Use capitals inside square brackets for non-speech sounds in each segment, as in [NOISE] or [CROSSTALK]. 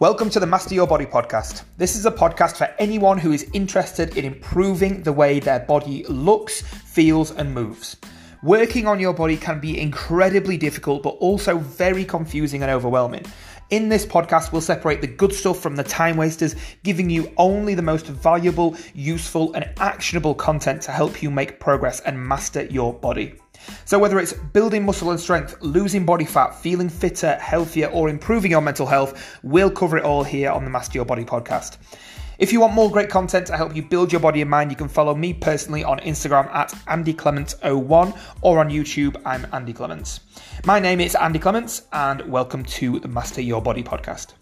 Welcome to the Master Your Body podcast. This is a podcast for anyone who is interested in improving the way their body looks, feels, and moves. Working on your body can be incredibly difficult, but also very confusing and overwhelming. In this podcast, we'll separate the good stuff from the time wasters, giving you only the most valuable, useful, and actionable content to help you make progress and master your body. So, whether it's building muscle and strength, losing body fat, feeling fitter, healthier, or improving your mental health, we'll cover it all here on the Master Your Body podcast. If you want more great content to help you build your body and mind, you can follow me personally on Instagram at Andy Clements01 or on YouTube, I'm Andy Clements. My name is Andy Clements, and welcome to the Master Your Body podcast.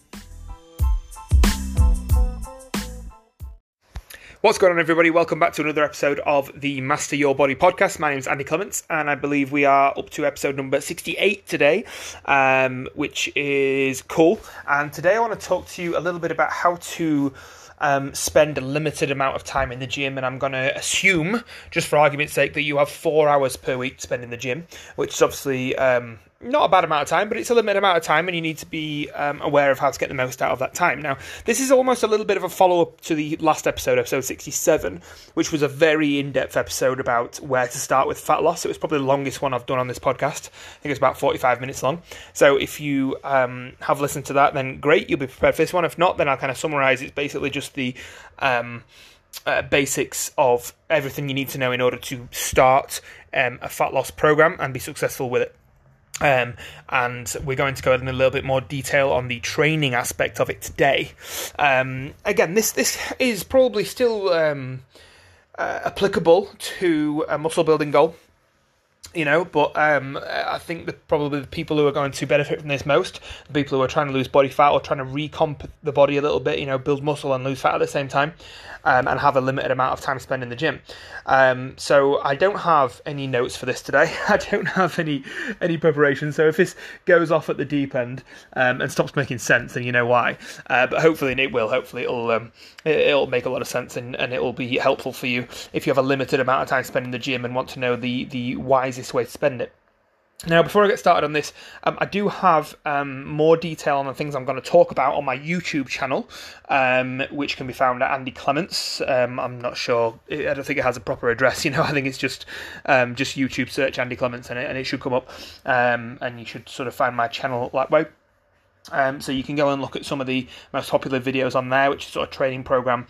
What's going on, everybody? Welcome back to another episode of the Master Your Body podcast. My name is Andy Clements, and I believe we are up to episode number 68 today, um, which is cool. And today I want to talk to you a little bit about how to um, spend a limited amount of time in the gym, and I'm going to assume, just for argument's sake, that you have four hours per week to spend in the gym, which is obviously um, not a bad amount of time, but it's a limited amount of time, and you need to be um, aware of how to get the most out of that time. Now, this is almost a little bit of a follow up to the last episode, episode 67, which was a very in depth episode about where to start with fat loss. It was probably the longest one I've done on this podcast. I think it's about 45 minutes long. So if you um, have listened to that, then great, you'll be prepared for this one. If not, then I'll kind of summarize. It's basically just the. Um, uh, basics of everything you need to know in order to start um, a fat loss program and be successful with it. Um, and we're going to go in a little bit more detail on the training aspect of it today. Um, again, this this is probably still um, uh, applicable to a muscle building goal you know. But um, I think that probably the people who are going to benefit from this most, the people who are trying to lose body fat or trying to recomp the body a little bit, you know, build muscle and lose fat at the same time, um, and have a limited amount of time spent in the gym. Um, so I don't have any notes for this today. [LAUGHS] I don't have any any preparation. So if this goes off at the deep end um, and stops making sense, then you know why. Uh, but hopefully it will. Hopefully it'll um, it'll make a lot of sense and, and it will be helpful for you if you have a limited amount of time spent in the gym and want to know the the wisest way to spend it. Now, before I get started on this, um, I do have um, more detail on the things I'm going to talk about on my YouTube channel, um, which can be found at Andy Clements. Um, I'm not sure; I don't think it has a proper address. [LAUGHS] You know, I think it's just um, just YouTube search Andy Clements and it, and it should come up, um, and you should sort of find my channel that way. Um, so you can go and look at some of the most popular videos on there, which is sort of training program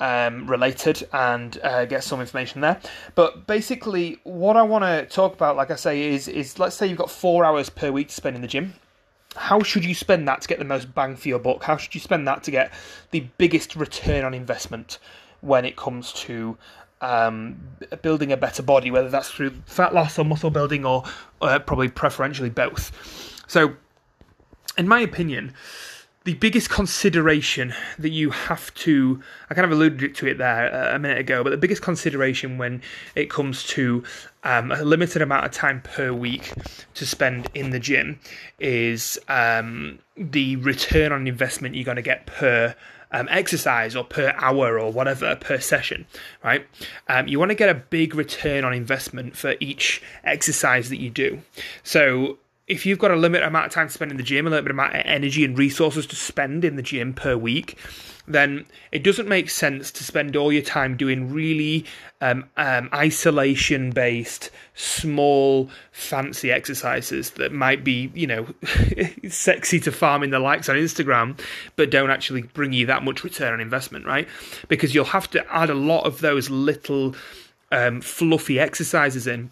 um, related, and uh, get some information there. But basically, what I want to talk about, like I say, is is let's say you've got four hours per week to spend in the gym. How should you spend that to get the most bang for your buck? How should you spend that to get the biggest return on investment when it comes to um, building a better body, whether that's through fat loss or muscle building, or uh, probably preferentially both? So in my opinion, the biggest consideration that you have to, I kind of alluded to it there uh, a minute ago, but the biggest consideration when it comes to um, a limited amount of time per week to spend in the gym is um, the return on investment you're going to get per um, exercise or per hour or whatever per session, right? Um, you want to get a big return on investment for each exercise that you do. So if you've got a limited amount of time to spend in the gym, a limited amount of energy and resources to spend in the gym per week, then it doesn't make sense to spend all your time doing really um, um, isolation based, small, fancy exercises that might be, you know, [LAUGHS] sexy to farm in the likes on Instagram, but don't actually bring you that much return on investment, right? Because you'll have to add a lot of those little um, fluffy exercises in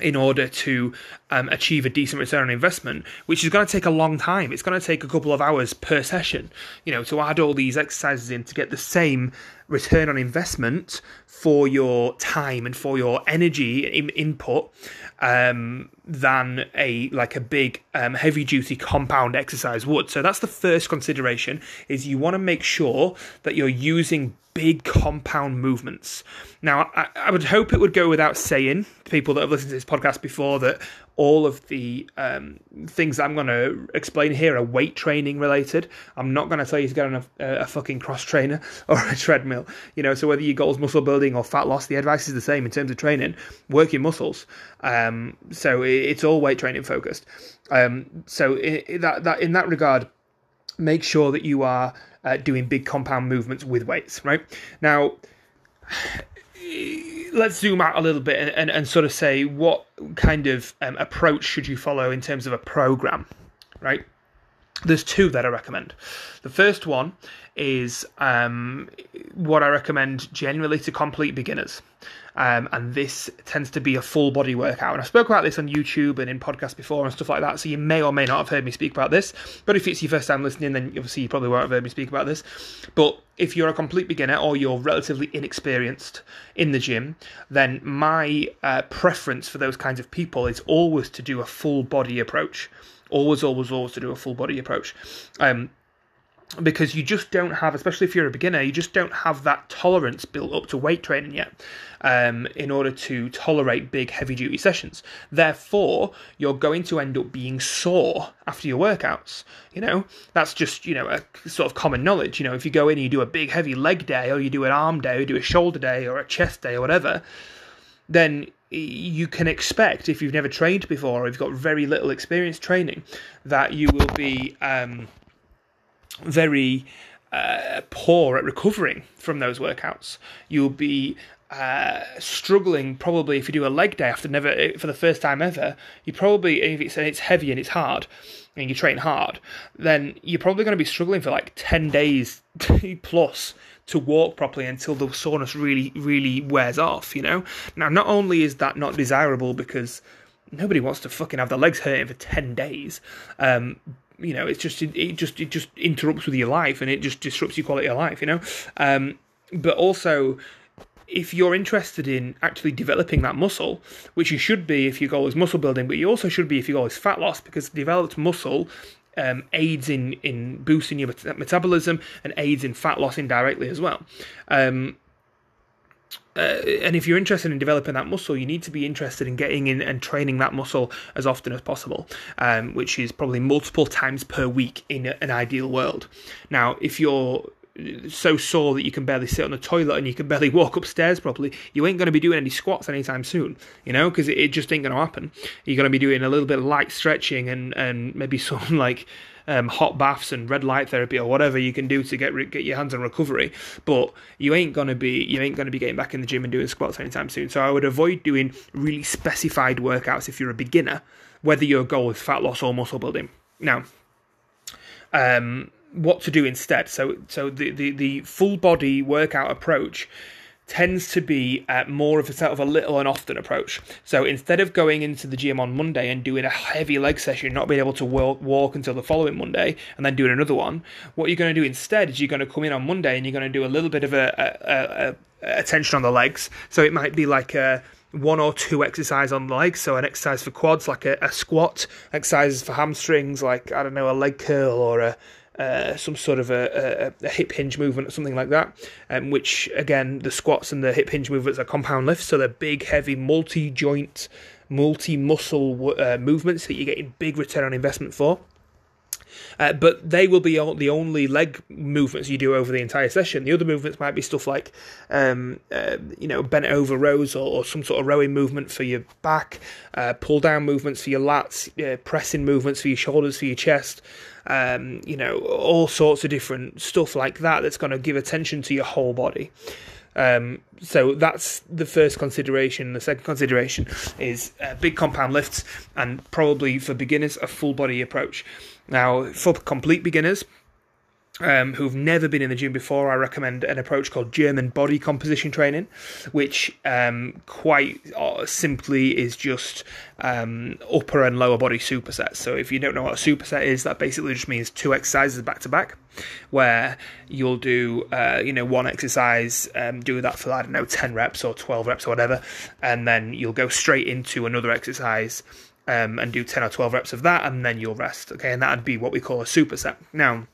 in order to um, achieve a decent return on investment, which is going to take a long time. It's going to take a couple of hours per session, you know, to add all these exercises in to get the same return on investment for your time and for your energy in, input um, than a like a big um, heavy duty compound exercise would. So that's the first consideration: is you want to make sure that you're using big compound movements. Now, I, I, would hope it would go without saying, people that have listened to this podcast before, that all of the um, things I'm going to explain here are weight training related. I'm not going to tell you to get on a, a, fucking cross trainer [LAUGHS] or a treadmill. You know, so whether your goal is muscle building or fat loss, the advice is the same in terms of training. Work your muscles. Um, so it, it's all weight training focused. Um, so that that in that regard make sure that you are uh, doing big compound movements with weights, right? Now, let's zoom out a little bit and, and, and sort of say what kind of um, approach should you follow in terms of a program, right? There's two that I recommend. The first one is um, what I recommend generally to complete beginners. Um, and this tends to be a full body workout. And I spoke about this on YouTube and in podcasts before and stuff like that, so you may or may not have heard me speak about this. But if it's your first time listening, then obviously you probably won't have heard me speak about this. But if you're a complete beginner or you're relatively inexperienced in the gym, then my uh, preference for those kinds of people is always to do a full body approach. Always, always, always to do a full body approach. Um, because you just don't have, especially if you're a beginner, you just don't have that tolerance built up to weight training yet um, in order to tolerate big, heavy duty sessions. Therefore, you're going to end up being sore after your workouts. You know, that's just, you know, a sort of common knowledge. You know, if you go in and you do a big, heavy leg day, or you do an arm day, or you do a shoulder day, or a chest day, or whatever, then you can expect, if you've never trained before, or you've got very little experience training, that you will be. Um, very uh, poor at recovering from those workouts. You'll be uh, struggling probably if you do a leg day after never eh, for the first time ever. You probably if it's it's heavy and it's hard and you train hard, then you're probably going to be struggling for like ten days [LAUGHS] plus to walk properly until the soreness really really wears off. You know. Now, not only is that not desirable because nobody wants to fucking have their legs hurting for 10 days um, you know, it's just it, just it just interrupts with your life and it just disrupts your quality of life, you know. Um, but also, if you're interested in actually developing that muscle, which you should be if your goal is muscle building, but you also should be if your goal is fat loss, because developed muscle um, aids in in boosting your metabolism and aids in fat loss indirectly as well. Um, uh, and if you're interested in developing that muscle, you need to be interested in getting in and training that muscle as often as possible, um, which is probably multiple times per week in an ideal world. Now, if you're so sore that you can barely sit on the toilet and you can [LAUGHS] barely walk upstairs properly, you ain't going to be doing any squats anytime soon, you know, because it, it, just ain't going to happen. You're going to be doing a little bit of light stretching and, and maybe [LAUGHS] some like um, hot baths and red light therapy or whatever you can do to get get your hands on recovery. But you ain't gonna be you ain't gonna be getting back in the gym and doing squats anytime soon. So I would avoid doing really specified workouts if you're a beginner, whether your goal is fat loss or muscle building. Now, um, what to do instead? So so the the, the full body workout approach tends to be uh, more of a sort of a little and often approach. So instead of going into the gym on Monday and doing a heavy leg session, not being able to walk, walk until the following Monday, and then doing another one, what you're going to do instead is you're going to come in on Monday and you're going to do a little bit of a, a, a, a attention on the legs. So it might be like a one or two exercise on the legs. So an exercise for quads, like a, a squat, exercises for hamstrings, like I don't know, a leg curl or a uh, some sort of a, a, a, hip hinge movement or something like that, um, which again, the squats and the hip hinge movements are compound lifts, so they're big, heavy, multi joint, multi muscle uh, movements that you're getting big return on investment for. Uh, but they will be all, the only leg movements you do over the entire session. The other movements might be stuff like, um, uh, you know, bent over rows or, or, some sort of rowing movement for your back, uh, pull down movements for your lats, pressing movements for your shoulders, for your chest. Um, you know, all sorts of different stuff like that that's going to give attention to your whole body. Um, so that's the first consideration. The second consideration is uh, big compound lifts and probably for beginners a full body approach. Now, for complete beginners, um, who've never been in the gym before, I recommend an approach called German body composition training, which um, quite uh, simply is just um, upper and lower body supersets. So, if you don't know what a superset is, that basically just means two exercises back to back, where you'll do uh, you know one exercise, um, do that for I don't know ten reps or twelve reps or whatever, and then you'll go straight into another exercise um, and do 10 or 12 reps of that, and then you'll rest. Okay, and that'd be what we call a superset. Now,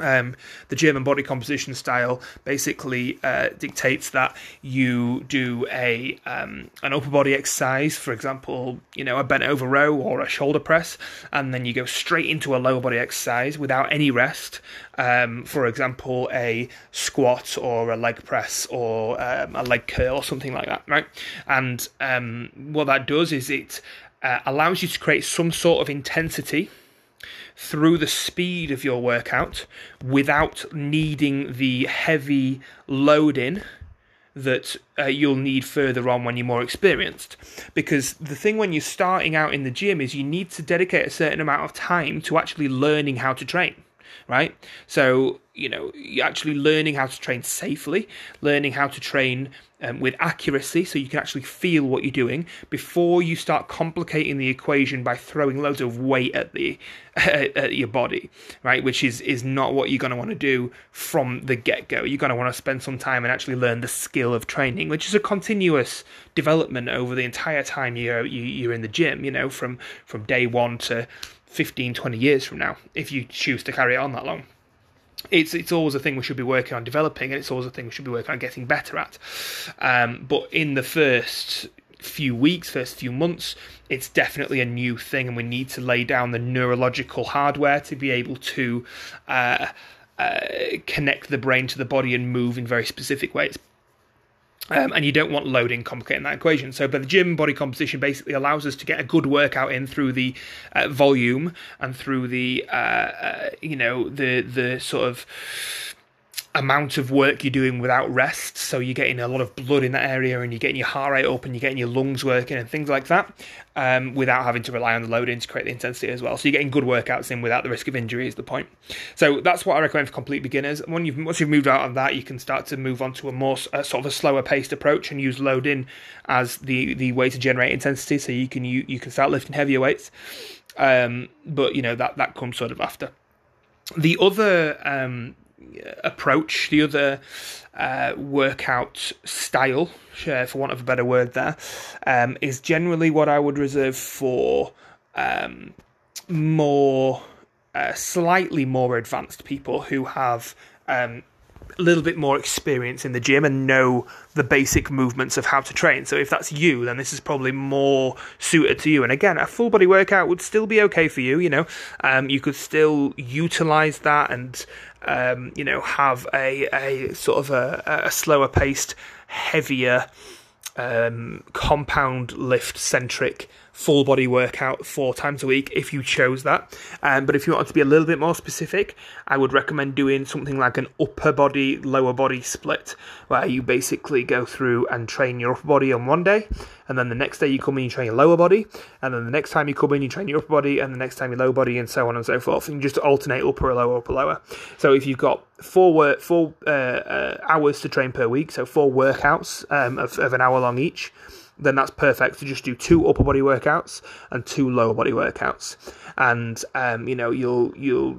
um, the German body composition style basically uh, dictates that you do a um, an upper body exercise, for example, you know a bent over row or a shoulder press, and then you go straight into a lower body exercise without any rest. Um, for example, a squat or a leg press or um, a leg curl or something like that, right? And um, what that does is it uh, allows you to create some sort of intensity through the speed of your workout without needing the heavy loading that uh, you'll need further on when you're more experienced. Because the thing when you're starting out in the gym is you need to dedicate a certain amount of time to actually learning how to train right? So, you know, you're actually learning how to train safely, learning how to train um, with accuracy so you can actually feel what you're doing before you start complicating the equation by throwing loads of weight at the [LAUGHS] at your body right which is is not what you're going to want to do from the get-go you're going to want to spend some time and actually learn the skill of training which is a continuous development over the entire time you're you, are you are in the gym you know from from day 1 to 15, 20 years from now, if you choose to carry it on that long. It's it's always a thing we should be working on developing, and it's always a thing we should be working on getting better at. Um, but in the first few weeks, first few months, it's definitely a new thing, and we need to lay down the neurological hardware to be able to uh, uh, connect the brain to the body and move in very specific ways. Um, and you don't want loading complicating that equation. So, but the German body composition basically allows us to get a good workout in through the uh, volume and through the, uh, uh, you know, the the sort of amount of work you're doing without rest. So you're getting a lot of blood in that area, and you're getting your heart rate up, and you're getting your lungs working, and things like that, um, without having to rely on the loading to create the intensity as well. So you're getting good workouts in without the risk of injury. Is the point. So that's what I recommend for complete beginners. When you've once you've moved out of that, you can start to move on to a more sort of a slower paced approach and use loading as the the way to generate intensity. So you can you, you can start lifting heavier weights. Um, but you know that that comes sort of after. The other um, approach, the other uh, workout style, uh, for want of a better word, there um, is generally what I would reserve for um, more, uh, slightly more advanced people who have um, a little bit more experience in the gym and know the basic movements of how to train. So if that's you, then this is probably more suited to you. And again, a full body workout would still be okay for you. You know, um, you could still utilize that and um, you know have a a sort of a, a slower paced, heavier, um, compound lift centric full body workout four times a week if you chose that. Um, but if you want to be a little bit more specific, I would recommend doing something like an upper body, lower body split, where you basically go through and train your upper body on one day, and then the next day you come in, you train your lower body, and then the next time you come in, you train your upper body, and the next time your lower body, and so on and so forth. And you just alternate upper, or lower, upper, lower. So if you've got four work, four uh, uh, hours to train per week, so four workouts um, of, of an hour long each then that's perfect to just do two upper body workouts and two lower body workouts. And um, you know, you'll you'll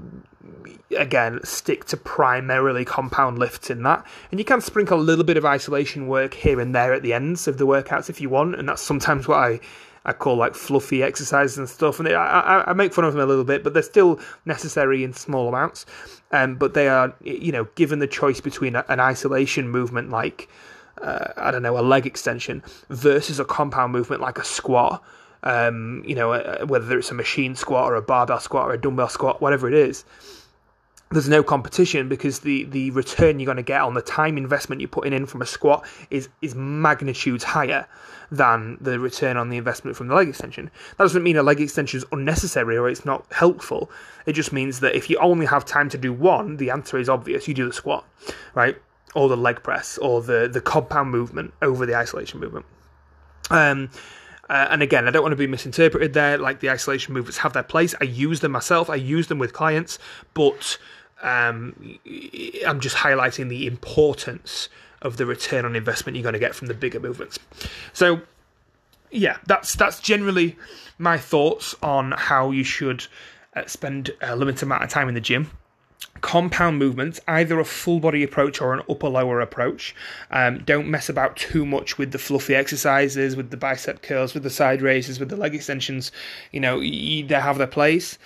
again stick to primarily compound lifts in that. And you can sprinkle a little bit of isolation work here and there at the ends of the workouts if you want, and that's sometimes what I I call like fluffy exercises and stuff, and I, I, I, make fun of them a little bit, but they're still necessary in small amounts. Um, but they are, you know, given the choice between an isolation movement like uh, I don't know, a leg extension versus a compound movement like a squat. Um, you know, uh, whether it's a machine squat or a barbell squat or a dumbbell squat, whatever it is, there's no competition because the, the return you're going to get on the time investment you're putting in from a squat is is magnitudes higher than the return on the investment from the leg extension. That doesn't mean a leg extension is unnecessary or it's not helpful. It just means that if you only have time to do one, the answer is obvious. You do the squat, right? Or the leg press or the the compound movement over the isolation movement. Um, uh, and again, I don't want to be misinterpreted there. Like the isolation movements have their place. I use them myself. I use them with clients, but um, I'm just highlighting the importance of the return on investment you're going to get from the bigger movements. So, yeah, that's that's generally my thoughts on how you should uh, spend a limited amount of time in the gym compound movements, either a full body approach or an upper lower approach. Um, don't mess about too much with the fluffy exercises, with the bicep curls, with the side raises, with the leg extensions. You know, they have their place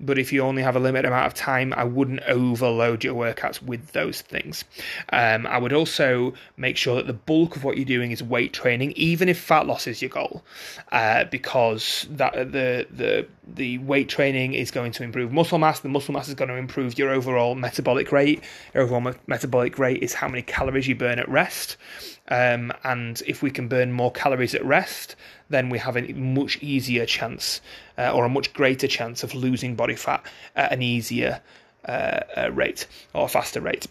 but if you only have a limited amount of time, I wouldn't overload your workouts with those things. Um, I would also make sure that the bulk of what you're doing is weight training, even if fat loss is your goal, uh, because that the the the weight training is going to improve muscle mass. The muscle mass is going to improve your overall metabolic rate. Your overall me- metabolic rate is how many calories you burn at rest. Um, and if we can burn more calories at rest, then we have a much easier chance uh, or a much greater chance of losing body fat at an easier uh, uh, rate or faster rate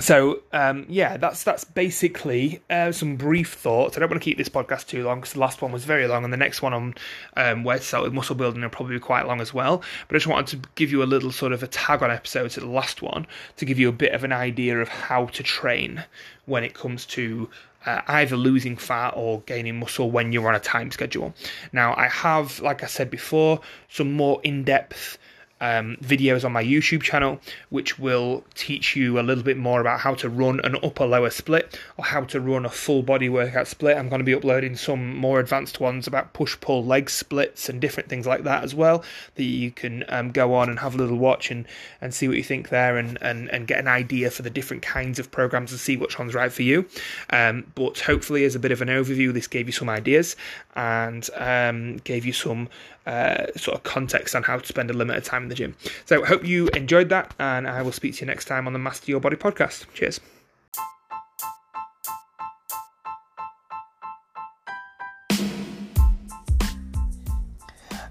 so um, yeah, that's that's basically uh, some brief thoughts. I don't want to keep this podcast too long because the last one was very long, and the next one on um, where to start with muscle building will probably be quite long as well. But I just wanted to give you a little sort of a tag on episode to the last one to give you a bit of an idea of how to train when it comes to uh, either losing fat or gaining muscle when you're on a time schedule. Now, I have, like I said before, some more in depth um, videos on my YouTube channel, which will teach you a little bit more about how to run an upper lower split or how to run a full body workout split. I'm going to be uploading some more advanced ones about push pull leg splits and different things like that as well that you can um, go on and have a little watch and, and see what you think there and, and, and get an idea for the different kinds of programs and see which one's right for you. Um, but hopefully, as a bit of an overview, this gave you some ideas and um, gave you some uh, sort of context on how to spend a limited time in the gym. So, hope you enjoyed that, and I will speak to you next time on the Master Your Body podcast. Cheers.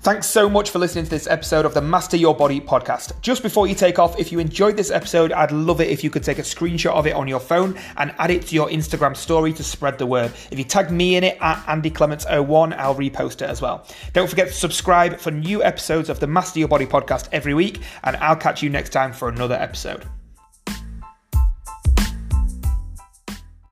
Thanks so much for listening to this episode of the Master Your Body podcast. Just before you take off, if you enjoyed this episode, I'd love it if you could take a screenshot of it on your phone and add it to your Instagram story to spread the word. If you tag me in it at Andy Clements01, I'll repost it as well. Don't forget to subscribe for new episodes of the Master Your Body podcast every week, and I'll catch you next time for another episode.